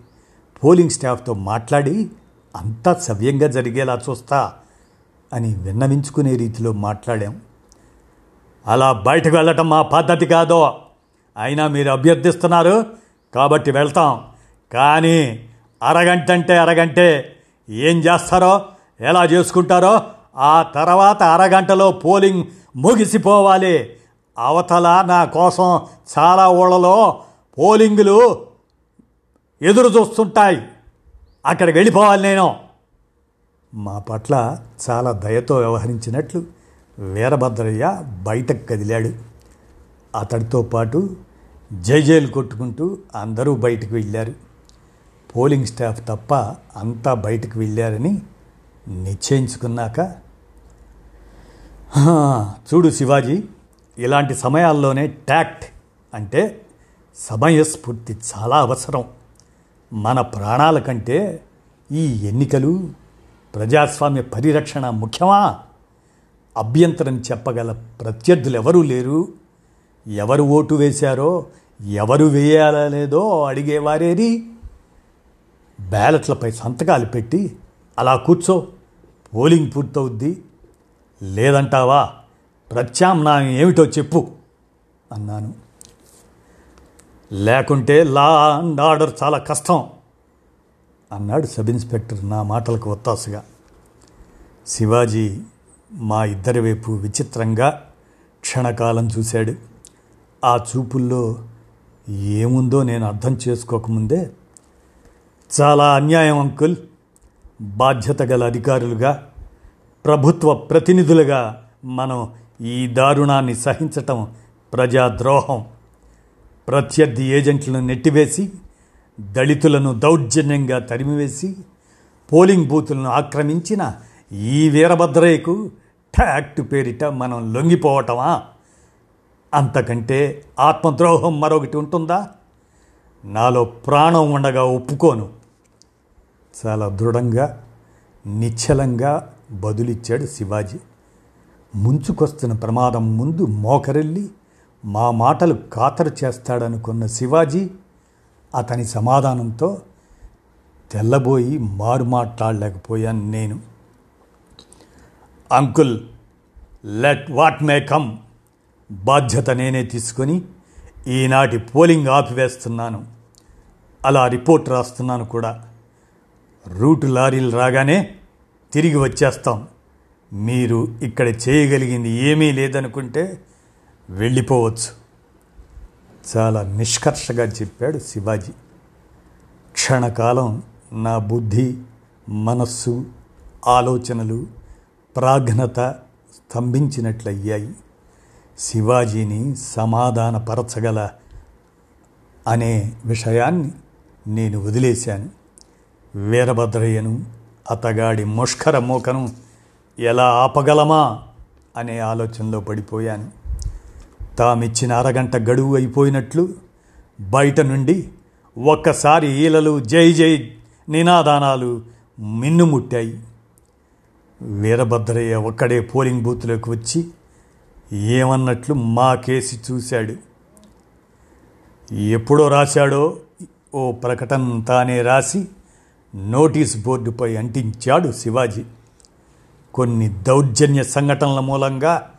పోలింగ్ స్టాఫ్తో మాట్లాడి అంతా సవ్యంగా జరిగేలా చూస్తా అని విన్నవించుకునే రీతిలో మాట్లాడాం. అలా బయటకు వెళ్ళటం మా పద్ధతి కాదో. అయినా మీరు అభ్యర్థిస్తున్నారు కాబట్టి వెళ్తాం. కానీ అరగంట అంటే అరగంటే ఏం చేస్తారో ఎలా చేసుకుంటారో ఆ తర్వాత అరగంటలో పోలింగ్ ముగిసిపోవాలి. అవతల నా కోసం చాలా ఊళ్ళలో పోలింగులు ఎదురు చూస్తుంటాయి. అక్కడికి వెళ్ళిపోవాలి నేను. మా పట్ల చాలా దయతో వ్యవహరించినట్లు వీరభద్రయ్య బయటకు కదిలాడు. అతడితో పాటు జైజైలు కొట్టుకుంటూ అందరూ బయటకు వెళ్ళారు. పోలింగ్ స్టాఫ్ తప్ప అంతా బయటకు వెళ్ళారని నిశ్చయించుకున్నాక చూడు శివాజీ ఇలాంటి సమయాల్లోనే ట్యాక్ట్ అంటే సమయస్ఫూర్తి చాలా అవసరం. మన ప్రాణాల కంటే ఈ ఎన్నికలు ప్రజాస్వామ్య పరిరక్షణ ముఖ్యమా? అభ్యంతరం చెప్పగల ప్రత్యర్థులు ఎవరూ లేరు. ఎవరు ఓటు వేశారో ఎవరు వేయాలా లేదో అడిగేవారేరి బ్యాలెట్లపై సంతకాలు పెట్టి అలా కూర్చో పోలింగ్ పూర్తవుద్ది. లేదంటావా? ప్రత్యామ్నాయం ఏమిటో చెప్పు అన్నాను. లేకుంటే లా అండ్ ఆర్డర్ చాలా కష్టం అన్నాడు సబ్ ఇన్స్పెక్టర్ నా మాటలకు ఒత్తాసుగా. శివాజీ మా ఇద్దరి వైపు విచిత్రంగా క్షణకాలం చూశాడు. ఆ చూపుల్లో ఏముందో నేను అర్థం చేసుకోకముందే చాలా అన్యాయం అంకుల్. బాధ్యత గల అధికారులుగా ప్రభుత్వ ప్రతినిధులుగా మనం ఈ దారుణాన్ని సహించటం ప్రజాద్రోహం. ప్రత్యర్థి ఏజెంట్లను నెట్టివేసి దళితులను దౌర్జన్యంగా తరిమివేసి పోలింగ్ బూతులను ఆక్రమించిన ఈ వీరభద్రయ్యకు ట్యాక్ట్ పేరిట మనం లొంగిపోవటమా? అంతకంటే ఆత్మద్రోహం మరొకటి ఉంటుందా? నాలో ప్రాణం ఉండగా ఒప్పుకోను. చాలా దృఢంగా నిశ్చలంగా బదులిచ్చాడు శివాజీ. ముంచుకొస్తున్న ప్రమాదం ముందు మోకరెళ్ళి మా మాటలు ఖాతరు చేస్తాడనుకున్న శివాజీ అతని సమాధానంతో తెల్లబోయి మారు మాట్లాడలేకపోయాను నేను. Uncle let what may come బాధ్యత నేనే తీసుకొని ఈనాటి పోలింగ్ ఆపివేస్తున్నాను. అలా రిపోర్ట్ రాస్తున్నాను కూడా. రూటు లారీలు రాగానే తిరిగి వచ్చేస్తాం. మీరు ఇక్కడ చేయగలిగింది ఏమీ లేదనుకుంటే వెళ్ళిపోవచ్చు. చాలా నిష్కర్షగా చెప్పాడు శివాజీ. క్షణకాలం నా బుద్ధి మనస్సు ఆలోచనలు ప్రాఘ్నత స్తంభించినట్లయ్యాయి. శివాజీని సమాధానపరచగల అనే విషయాన్ని నేను వదిలేశాను. వీరభద్రయ్యను అతగాడి ముష్కర మూకను ఎలా ఆపగలమా అనే ఆలోచనలో పడిపోయాను. తామిచ్చిన అరగంట గడువు అయిపోయినట్లు బయట నుండి ఒక్కసారి ఈలలు జై జై నినాదానాలు మిన్నుముట్టాయి. వీరభద్రయ్య ఒక్కడే పోలింగ్ బూత్లోకి వచ్చి ఏమన్నట్లు మా కేసి చూశాడు. ఎప్పుడో రాశాడో ఓ ప్రకటన తానే రాసి నోటీస్ బోర్డుపై అంటించాడు శివాజీ. కొన్ని దౌర్జన్య సంఘటనల మూలంగా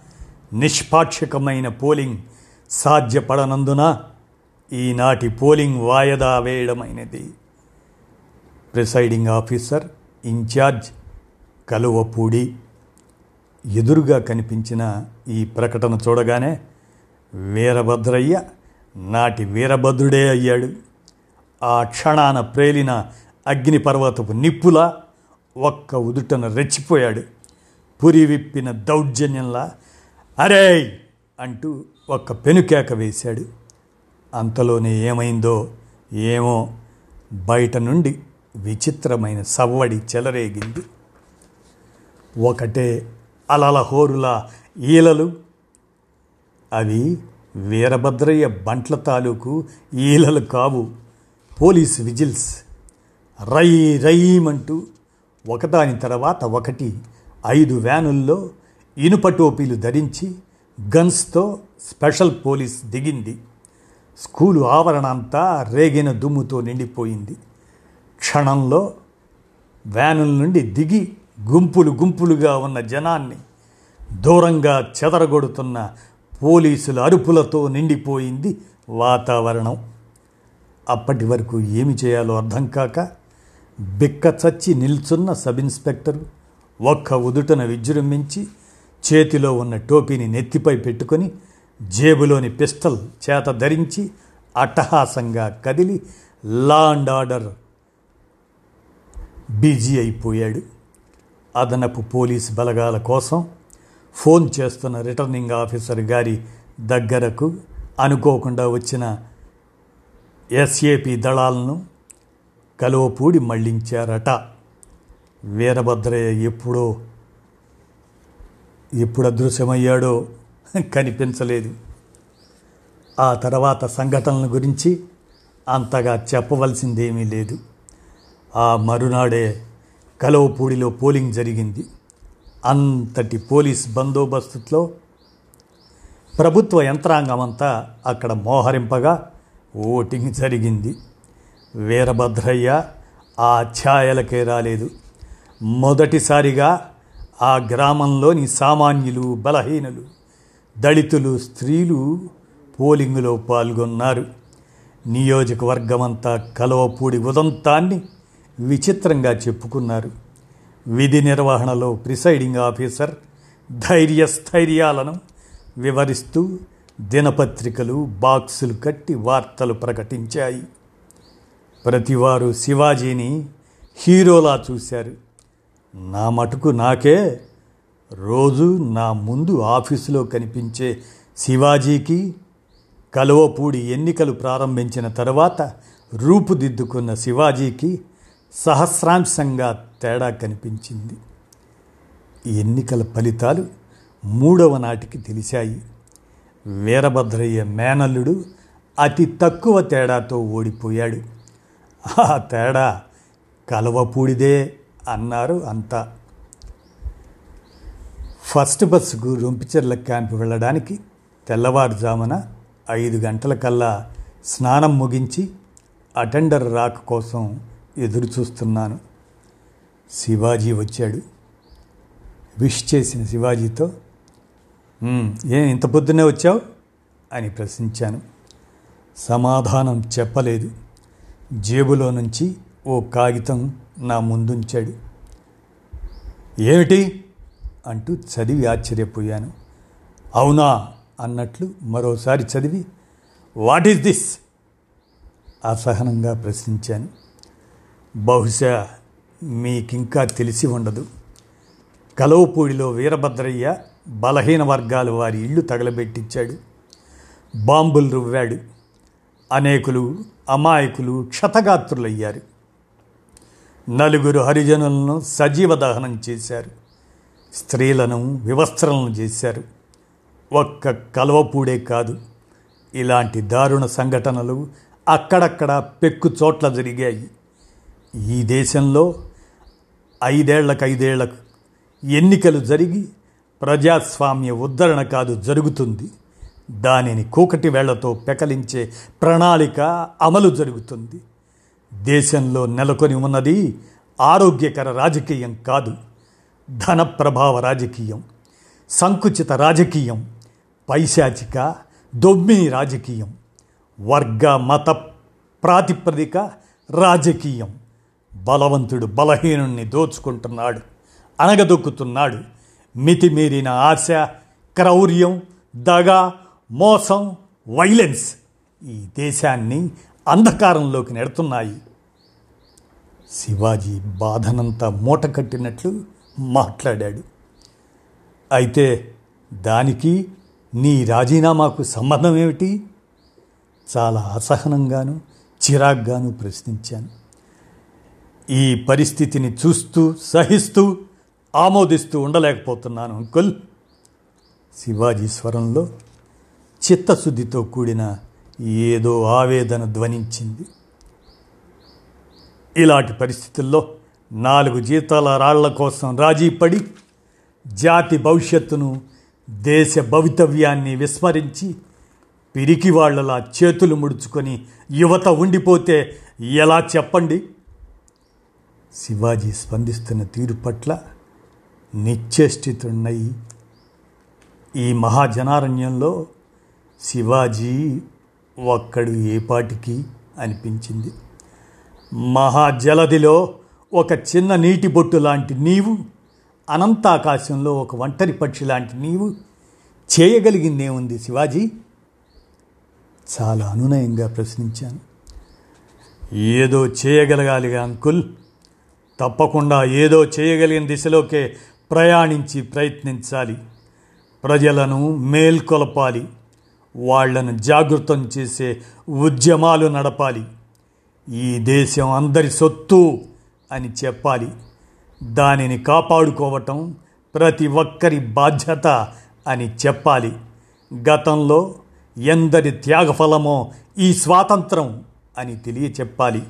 నిష్పాక్షికమైన పోలింగ్ సాధ్యపడనందున ఈనాటి పోలింగ్ వాయిదా వేయడమైనది. ప్రిసైడింగ్ ఆఫీసర్ ఇన్ఛార్జ్ కలువపూడి ఎదురుగా కనిపించిన ఈ ప్రకటన చూడగానే వీరభద్రయ్య నాటి వీరభద్రుడే అయ్యాడు. ఆ క్షణాన ప్రేలిన అగ్నిపర్వతపు నిప్పులా ఒక్క ఉదుటన రెచ్చిపోయాడు. పురి విప్పిన దౌర్జన్యంలా అరే అంటూ ఒక్క పెనుకేక వేశాడు. అంతలోనే ఏమైందో ఏమో బయట నుండి విచిత్రమైన సవ్వడి చెలరేగింది. ఒకటే అలల హోరుల ఈలలు. అవి వీరభద్రయ్య బంట్ల తాలూకు ఈలలు కావు. Police whistles. రై రయ్యమంటూ ఒకదాని తర్వాత ఒకటి. ఐదు వ్యానుల్లో ఇనుప టోపీలు ధరించి గన్స్తో స్పెషల్ పోలీస్ దిగింది. స్కూలు ఆవరణ అంతా రేగిన దుమ్ముతో నిండిపోయింది. క్షణంలో వ్యానుల నుండి దిగి గుంపులు గుంపులుగా ఉన్న జనాన్ని దూరంగా చెదరగొడుతున్న పోలీసుల అరుపులతో నిండిపోయింది వాతావరణం. అప్పటి వరకు ఏమి చేయాలో అర్థం కాక బిక్క చచ్చి నిల్చున్న సబ్ ఇన్స్పెక్టర్ ఒక్క ఉదుటన విజృంభించి చేతిలో ఉన్న టోపీని నెత్తిపై పెట్టుకొని జేబులోని పిస్టల్ చేత ధరించి అట్టహాసంగా కదిలి లా అండ్ ఆర్డర్ బిజీ అయిపోయాడు. అదనపు పోలీస్ బలగాల కోసం ఫోన్ చేస్తున్న రిటర్నింగ్ ఆఫీసర్ గారి దగ్గరకు అనుకోకుండా వచ్చిన ఎస్ఏపి దళాలను కలువపూడి మళ్ళించారట. వీరభద్రయ్య ఎప్పుడో ఎప్పుడు అదృశ్యమయ్యాడో కనిపించలేదు. ఆ తర్వాత సంఘటనల గురించి అంతగా చెప్పవలసిందేమీ లేదు. ఆ మరునాడే కలవపూడిలో పోలింగ్ జరిగింది. అంతటి పోలీస్ బందోబస్తులో ప్రభుత్వ యంత్రాంగం అంతా అక్కడ మోహరింపగా ఓటింగ్ జరిగింది. వీరభద్రయ్య ఆ ఛాయలకే రాలేదు. మొదటిసారిగా ఆ గ్రామంలోని సామాన్యులు బలహీనులు దళితులు స్త్రీలు పోలింగులో పాల్గొన్నారు. నియోజకవర్గమంతా కలవపూడి ఉదంతాన్ని విచిత్రంగా చెప్పుకున్నారు. విధి నిర్వహణలో ప్రిసైడింగ్ ఆఫీసర్ ధైర్యస్థైర్యాలను వివరిస్తూ దినపత్రికలు బాక్సులు కట్టి వార్తలు ప్రకటించాయి. ప్రతివారు శివాజీని హీరోలా చూశారు. నా మటుకు నాకే రోజు నా ముందు ఆఫీసులో కనిపించే శివాజీకి కలువపూడి ఎన్నికలు ప్రారంభించిన తర్వాత రూపుదిద్దుకున్న శివాజీకి సహస్రాంశంగా తేడా కనిపించింది. ఎన్నికల ఫలితాలు మూడవ నాటికి తెలిశాయి. వీరభద్రయ్య మేనల్లుడు అతి తక్కువ తేడాతో ఓడిపోయాడు. ఆ తేడా కలవపూడిదే అన్నారు అంతా. ఫస్ట్ బస్సుకు రొంపిచెర్ల క్యాంపు వెళ్ళడానికి తెల్లవారుజామున ఐదు గంటల కల్లా స్నానం ముగించి అటెండర్ రాక కోసం ఎదురు చూస్తున్నాను శివాజీ వచ్చాడు. విష్ చేసిన శివాజీతో ఏం ఇంత పొద్దున్నే వచ్చావు? అని ప్రశ్నించాను. సమాధానం చెప్పలేదు. జేబులో నుంచి ఓ కాగితం నా ముందుంచాడు. ఏమిటి? అంటూ చదివి ఆశ్చర్యపోయాను. అవునా? అన్నట్లు మరోసారి చదివి వాట్ ఈస్ దిస్? అసహనంగా ప్రశ్నించాను. బహుశా మీకింకా తెలిసి ఉండదు. కలవపూడిలో వీరభద్రయ్య బలహీన వర్గాలు వారి ఇళ్ళు తగలబెట్టించాడు. బాంబులు రువ్వాడు. అనేకులు అమాయకులు క్షతగాత్రులయ్యారు. నలుగురు హరిజనులను సజీవ దహనం చేశారు. స్త్రీలను వివస్త్రలను చేశారు. ఒక్క కలవపూడే కాదు. ఇలాంటి దారుణ సంఘటనలు అక్కడక్కడ పెక్కు చోట్ల జరిగాయి. ఈ దేశంలో ఐదేళ్ళకు ఐదేళ్ళకు ఎన్నికలు జరిగి ప్రజాస్వామ్య ఉద్ధరణ కాదు జరుగుతుంది. దానిని కూకటి వేళ్ళతో పెకలించే ప్రణాళిక అమలు జరుగుతుంది. దేశంలో నెలకొని ఉన్నది ఆరోగ్యకర రాజకీయం కాదు ధన ప్రభావ రాజకీయం సంకుచిత రాజకీయం పైశాచిక దొమ్మిని రాజకీయం వర్గ మత ప్రాతిపదిక రాజకీయం. బలవంతుడు బలహీనుణ్ణి దోచుకుంటున్నాడు అనగదొక్కుతున్నాడు మితిమీరిన ఆశ క్రౌర్యం దగ మోసం వైలెన్స్ ఈ దేశాన్ని అంధకారంలోకి నెడుతున్నాయి. శివాజీ బాధనంతా మూట కట్టినట్లు మాట్లాడాడు. అయితే దానికి నీ రాజీనామాకు సంబంధం ఏమిటి చాలా అసహనంగాను చిరాగ్గాను ప్రశ్నించాను. ఈ పరిస్థితిని చూస్తూ సహిస్తూ ఆమోదిస్తూ ఉండలేకపోతున్నాను అంకుల్. శివాజీ స్వరంలో చిత్తశుద్ధితో కూడిన ఏదో ఆవేదన ధ్వనించింది. ఇలాంటి పరిస్థితుల్లో నాలుగు జీతాల రాళ్ళ కోసం రాజీ పడి జాతి భవిష్యత్తును దేశ భవితవ్యాన్ని విస్మరించి పిరికి వాళ్ళలా చేతులు ముడుచుకొని యువత ఉండిపోతే ఎలా చెప్పండి? శివాజీ స్పందిస్తున్న తీరు పట్ల నిశ్చేష్టితున్నయి ఈ మహాజనారణ్యంలో శివాజీ ఒక్కడు ఏపాటికి అనిపించింది? మహాజలదిలో ఒక చిన్న నీటి బొట్టు లాంటి నీవు అనంతాకాశంలో ఒక ఒంటరి పక్షి లాంటి నీవు చేయగలిగిందేముంది శివాజీ? చాలా అనునయంగా ప్రశ్నించాను. ఏదో చేయగలగాలిగా అంకుల్. తప్పకుండా ఏదో చేయగలిగిన దిశలోకే ప్రయాణించి ప్రయత్నించాలి. ప్రజలను మేల్కొలపాలి. వాళ్ళను జాగృతం చేసే ఉద్యమాలు నడపాలి. ఈ దేశం అందరి సొత్తు అని చెప్పాలి. దానిని కాపాడుకోవటం ప్రతి ఒక్కరి బాధ్యత అని చెప్పాలి. గతంలో ఎందరి త్యాగఫలమో ఈ స్వాతంత్రం అని తెలియచెప్పాలి.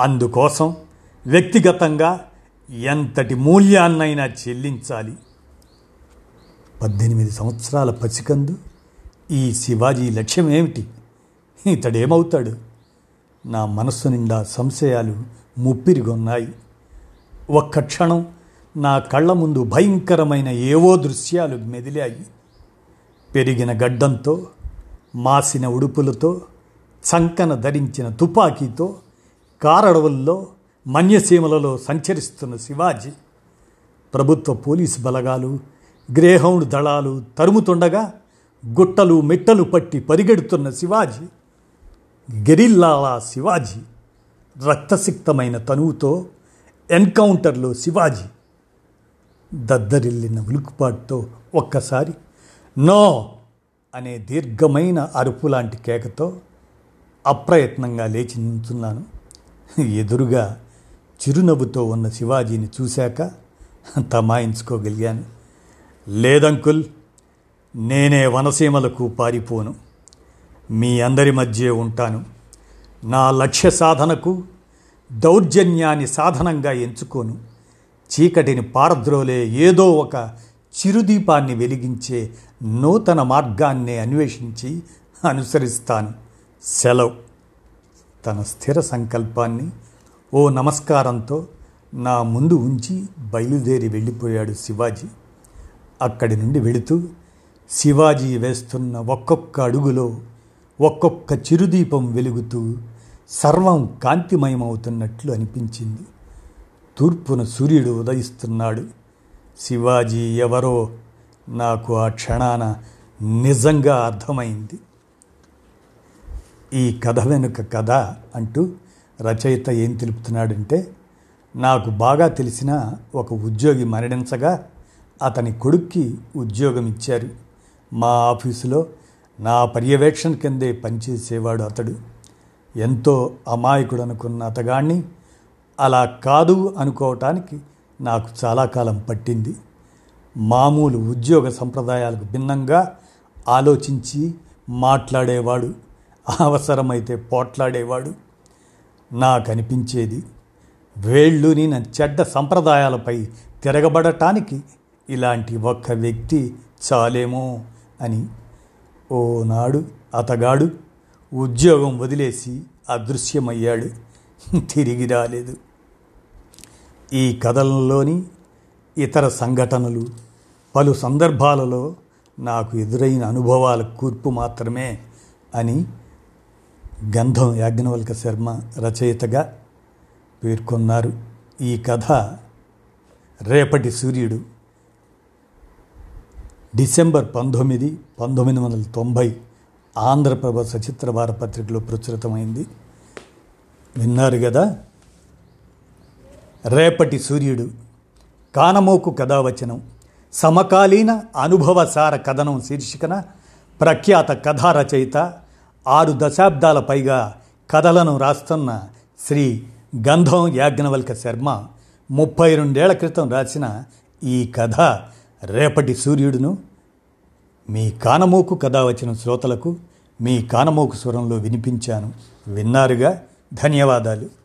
అందుకోసం వ్యక్తిగతంగా ఎంతటి మూల్యాన్నైనా చెల్లించాలి. పద్దెనిమిది సంవత్సరాల పసికందు ఈ శివాజీ లక్ష్యం ఏమిటి ఇతడేమవుతాడు? నా మనస్సు నిండా సంశయాలు ముప్పిరిగొన్నాయి. ఒక్క క్షణం నా కళ్ళ ముందు భయంకరమైన ఏవో దృశ్యాలు మెదిలాయి. పెరిగిన గడ్డంతో మాసిన ఉడుపులతో చంకన ధరించిన తుపాకీతో కారడవుల్లో మన్యసీమలలో సంచరిస్తున్న శివాజీ ప్రభుత్వ పోలీసు బలగాలు గ్రేహౌండ్ దళాలు తరుముతుండగా గుట్టలు మెట్టలు పట్టి పరిగెడుతున్న శివాజీ గెరిల్లాలా శివాజీ రక్తసిక్తమైన తనువుతో ఎన్కౌంటర్లో శివాజీ దద్దరిల్లిన ఉలుకుపాటుతో ఒక్కసారి నో అనే దీర్ఘమైన అరుపు లాంటి కేకతో అప్రయత్నంగా లేచి నించున్నాను ఎదురుగా చిరునవ్వుతో ఉన్న శివాజీని చూశాక తమాయించుకోగలిగాను. లేదంకుల్ నేనే వనసీమలకు పారిపోను. మీ అందరి మధ్య ఉంటాను. నా లక్ష్య సాధనకు దౌర్జన్యాన్ని సాధనంగా ఎంచుకోను. చీకటిని పారద్రోలే ఏదో ఒక చిరుదీపాన్ని వెలిగించే నూతన మార్గాన్ని అన్వేషించి అనుసరిస్తాను. సెలవు. తన స్థిర సంకల్పాన్ని ఓ నమస్కారంతో నా ముందు ఉంచి బయలుదేరి వెళ్ళిపోయాడు శివాజీ. అక్కడి నుండి వెళుతూ శివాజీ వేస్తున్న ఒక్కొక్క అడుగులో ఒక్కొక్క చిరుదీపం వెలుగుతూ సర్వం కాంతిమయమవుతున్నట్లు అనిపించింది. తూర్పున సూర్యుడు ఉదయిస్తున్నాడు. శివాజీ ఎవరో? నాకు ఆ క్షణాన నిజంగా అర్థమైంది. ఈ కథ వెనుక కథ అంటూ రచయిత ఏం తెలుపుతున్నాడంటే నాకు బాగా తెలిసిన ఒక ఉద్యోగి మరణించగా అతని కొడుక్కి ఉద్యోగం ఇచ్చారు. మా ఆఫీసులో నా పర్యవేక్షణ కిందే పనిచేసేవాడు అతడు. ఎంతో అమాయకుడు అనుకున్న అతగాణ్ణి అలా కాదు అనుకోవటానికి నాకు చాలా కాలం పట్టింది. మామూలు ఉద్యోగ సంప్రదాయాలకు భిన్నంగా ఆలోచించి మాట్లాడేవాడు అవసరమైతే పోట్లాడేవాడు. నాకు అనిపించేది వేళ్ళుని నా చెడ్డ సంప్రదాయాలపై తిరగబడటానికి ఇలాంటి ఒక్క వ్యక్తి చాలేమో అని. ఓనాడు అతగాడు ఉద్యోగం వదిలేసి అదృశ్యమయ్యాడు. తిరిగి రాలేదు. ఈ కథలలోని ఇతర సంఘటనలు పలు సందర్భాలలో నాకు ఎదురైన అనుభవాల కూర్పు మాత్రమే అని గంధం యాజ్ఞవల్క శర్మ రచయితగా పేర్కొన్నారు. ఈ కథ రేపటి సూర్యుడు. డిసెంబర్ పంతొమ్మిది పంతొమ్మిది వందల తొంభై ఆంధ్రప్రభ సచిత్ర వారపత్రికలో ప్రచురితమైంది. విన్నారు కదా రేపటి సూర్యుడు. కానమోకు కథావచనం. సమకాలీన అనుభవసార కథనం శీర్షికన ప్రఖ్యాత కథా రచయిత ఆరు దశాబ్దాల పైగా కథలను రాస్తున్న శ్రీ గంధం యాజ్ఞవల్క శర్మ ముప్పై రెండేళ్ళ క్రితం రాసిన ఈ కథ రేపటి సూర్యుడును మీ కానమోకు కథ వచ్చిన శ్రోతలకు మీ కానమోకు స్వరంలో వినిపించాను. విన్నారుగా? ధన్యవాదాలు.